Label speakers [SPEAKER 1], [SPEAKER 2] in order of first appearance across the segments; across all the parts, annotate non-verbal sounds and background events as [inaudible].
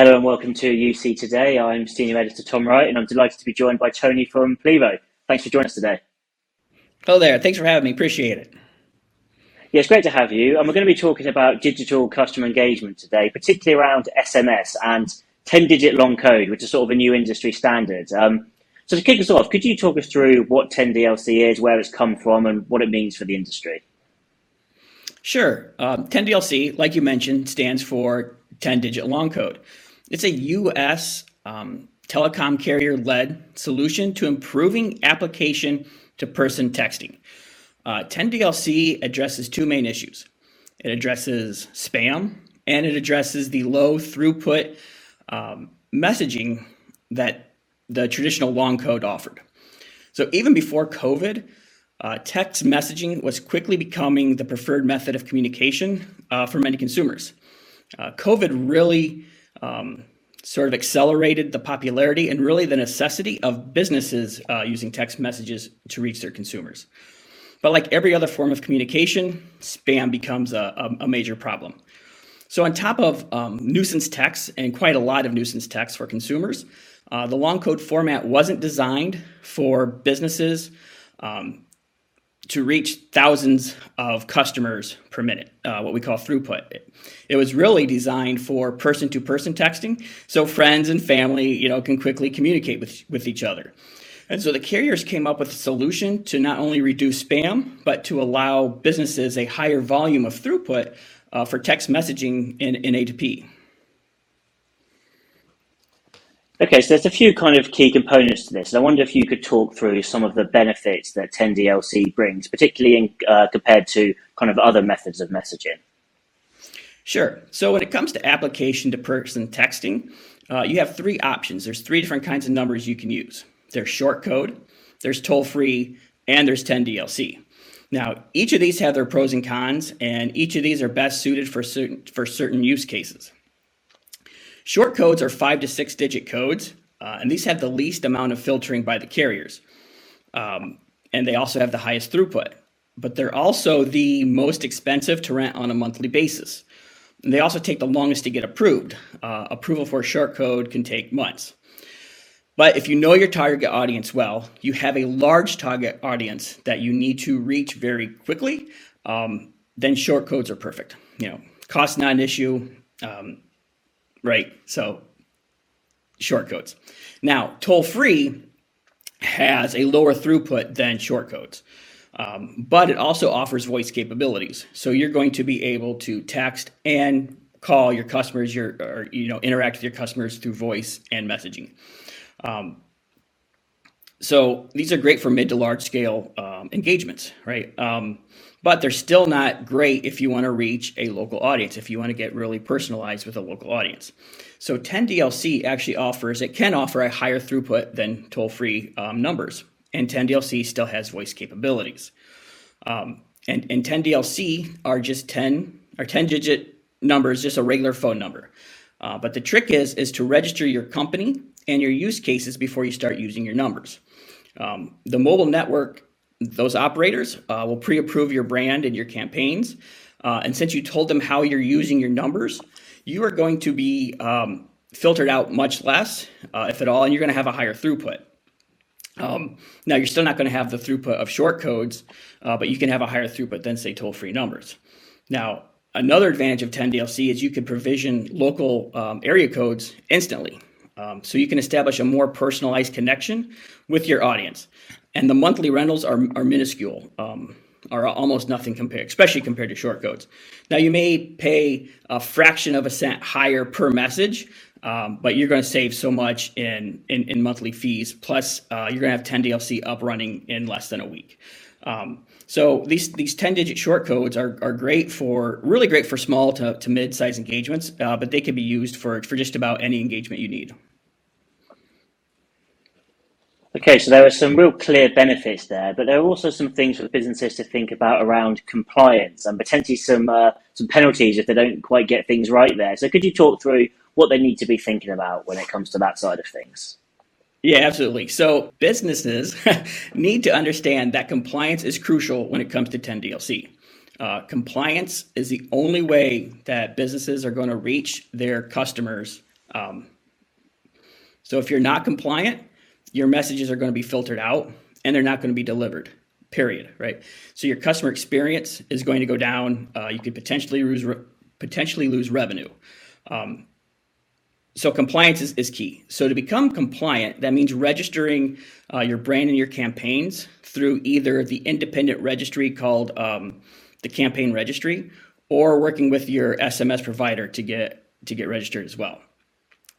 [SPEAKER 1] Hello and welcome to UC Today. I'm Senior Editor Tom Wright and I'm delighted to be joined by Tony from Plivo. Thanks for joining us today.
[SPEAKER 2] Hello there. Thanks for having me. Appreciate it.
[SPEAKER 1] Yeah, it's great to have you. And we're going to be talking about digital customer engagement today, particularly around SMS and 10 digit long code, which is sort of a new industry standard. Um, so to kick us off, could you talk us through what 10DLC is, where it's come from, and what it means for the industry?
[SPEAKER 2] Sure. Um, 10DLC, like you mentioned, stands for 10 digit long code. It's a U.S. Um, telecom carrier led solution to improving application to person texting. Uh, 10DLC addresses two main issues it addresses spam and it addresses the low throughput um, messaging that the traditional long code offered. So even before COVID, uh, text messaging was quickly becoming the preferred method of communication uh, for many consumers. Uh, COVID really um, sort of accelerated the popularity and really the necessity of businesses uh, using text messages to reach their consumers. But like every other form of communication, spam becomes a, a, major problem. So, on top of um, nuisance text and quite a lot of nuisance text for consumers, uh, the long code format wasn't designed for businesses um, to reach thousands of customers per minute, uh, what we call throughput. It, it was really designed for person-to-person texting, so friends and family, you know, can quickly communicate with, with each other. And so the carriers came up with a solution to not only reduce spam, but to allow businesses a higher volume of throughput uh, for text messaging in, in A2P.
[SPEAKER 1] Okay, so there's a few kind of key components to this. I wonder if you could talk through some of the benefits that 10DLC brings, particularly in, uh, compared to kind of other methods of messaging.
[SPEAKER 2] Sure. So when it comes to application to person texting, uh, you have three options. There's three different kinds of numbers you can use. There's short code, there's toll free, and there's 10DLC. Now, each of these have their pros and cons, and each of these are best suited for certain, for certain use cases. Short codes are five to six digit codes, uh, and these have the least amount of filtering by the carriers. Um, and they also have the highest throughput, but they're also the most expensive to rent on a monthly basis. And they also take the longest to get approved. Uh, approval for a short code can take months. But if you know your target audience well, you have a large target audience that you need to reach very quickly, um, then short codes are perfect. You know, cost not an issue, um, right? So short codes. Now, toll free has a lower throughput than short codes. Um, but it also offers voice capabilities. So you're going to be able to text and call your customers, your or you know interact with your customers through voice and messaging. Um, so these are great for mid to large scale um, engagements, right? But they're still not great if you want to reach a local audience, if you want to get really personalized with a local audience. So 10DLC actually offers, it can offer a higher throughput than toll free um, numbers. And 10DLC still has voice capabilities. Um, and, and 10DLC are just 10 or 10 digit numbers, just a regular phone number. Uh, but the trick is is to register your company and your use cases before you start using your numbers. Um, the mobile network, those operators uh, will pre-approve your brand and your campaigns. Uh, and since you told them how you're using your numbers, you are going to be um, filtered out much less, uh, if at all, and you're going to have a higher throughput. Um, now, you're still not going to have the throughput of short codes, uh, but you can have a higher throughput than, say, toll free numbers. Now, another advantage of 10DLC is you can provision local um, area codes instantly. Um, so you can establish a more personalized connection with your audience. And the monthly rentals are, are minuscule, um, are almost nothing compared, especially compared to short codes. Now you may pay a fraction of a cent higher per message, um, but you're going to save so much in, in, in monthly fees. Plus, uh, you're going to have 10 DLC up running in less than a week. Um, so these these 10 digit short codes are, are great for really great for small to, to mid size engagements, uh, but they can be used for, for just about any engagement you need.
[SPEAKER 1] Okay, so there are some real clear benefits there, but there are also some things for businesses to think about around compliance and potentially some uh, some penalties if they don't quite get things right there. So could you talk through what they need to be thinking about when it comes to that side of things?
[SPEAKER 2] Yeah, absolutely. So businesses [laughs] need to understand that compliance is crucial when it comes to 10DLC. Uh, compliance is the only way that businesses are going to reach their customers Um, so if you're not compliant, your messages are going to be filtered out and they're not going to be delivered. Period. Right. So your customer experience is going to go down. Uh, you could potentially lose re- potentially lose revenue. Um, so compliance is, is key. So to become compliant, that means registering uh, your brand and your campaigns through either the independent registry called um, the campaign registry, or working with your SMS provider to get to get registered as well.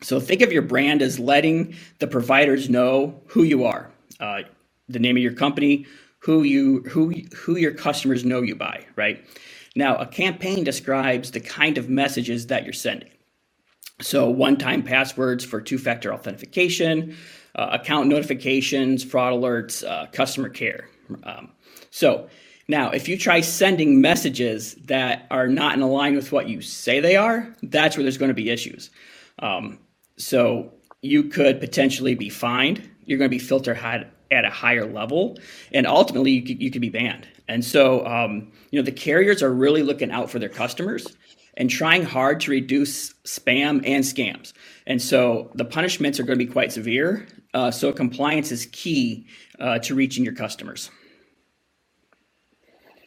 [SPEAKER 2] So think of your brand as letting the providers know who you are, uh, the name of your company, who you who who your customers know you by, right? Now, a campaign describes the kind of messages that you're sending. So, one-time passwords for two-factor authentication, uh, account notifications, fraud alerts, uh, customer care. Um, so, now, if you try sending messages that are not in line with what you say they are, that's where there's going to be issues. Um, so you could potentially be fined. You're going to be filtered at a higher level, and ultimately you could, you could be banned. And so, um, you know, the carriers are really looking out for their customers and trying hard to reduce spam and scams. And so the punishments are going to be quite severe. Uh, so compliance is key uh, to reaching your customers.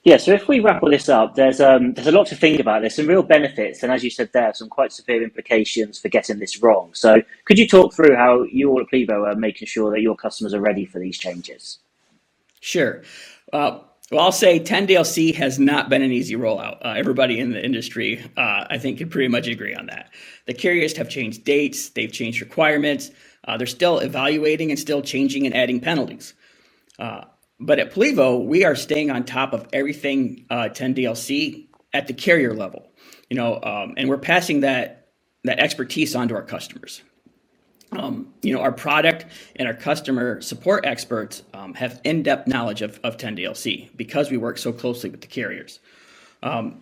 [SPEAKER 1] Yeah, so if we wrap all this up, there's um, there's a lot to think about. There's some real benefits, and as you said, there are some quite severe implications for getting this wrong. So, could you talk through how you all at Plivo are making sure that your customers are ready for these changes?
[SPEAKER 2] Sure. Uh, well, I'll say 10DLC has not been an easy rollout. Uh, everybody in the industry, uh, I think, can pretty much agree on that. The carriers have changed dates, they've changed requirements, uh, they're still evaluating and still changing and adding penalties. Uh, but at Plivo, we are staying on top of everything uh, 10DLC at the carrier level, you know, um, and we're passing that that expertise on to our customers. Um, you know, our product and our customer support experts um, have in-depth knowledge of, of 10DLC because we work so closely with the carriers. Um,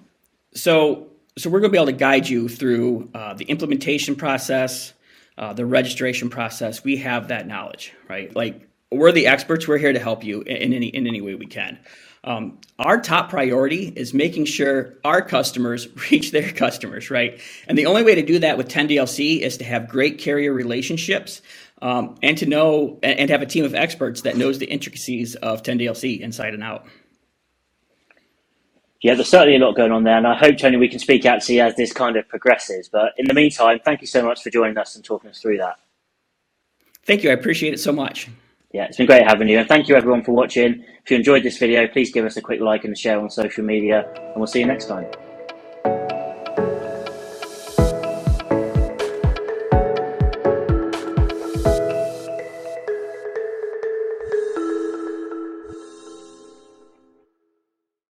[SPEAKER 2] so, so we're going to be able to guide you through uh, the implementation process, uh, the registration process. We have that knowledge, right? Like we're the experts. We're here to help you in any in any way we can. Um, our top priority is making sure our customers [laughs] reach their customers, right? And the only way to do that with 10DLC is to have great carrier relationships um, and to know and have a team of experts that knows the intricacies of 10DLC inside and out.
[SPEAKER 1] Yeah, there's certainly a lot going on there, and I hope, Tony, we can speak out to you as this kind of progresses. But in the meantime, thank you so much for joining us and talking us through that.
[SPEAKER 2] Thank you. I appreciate it so much.
[SPEAKER 1] Yeah, it's been great having you. And thank you everyone for watching. If you enjoyed this video, please give us a quick like and share on social media. And we'll see you next time.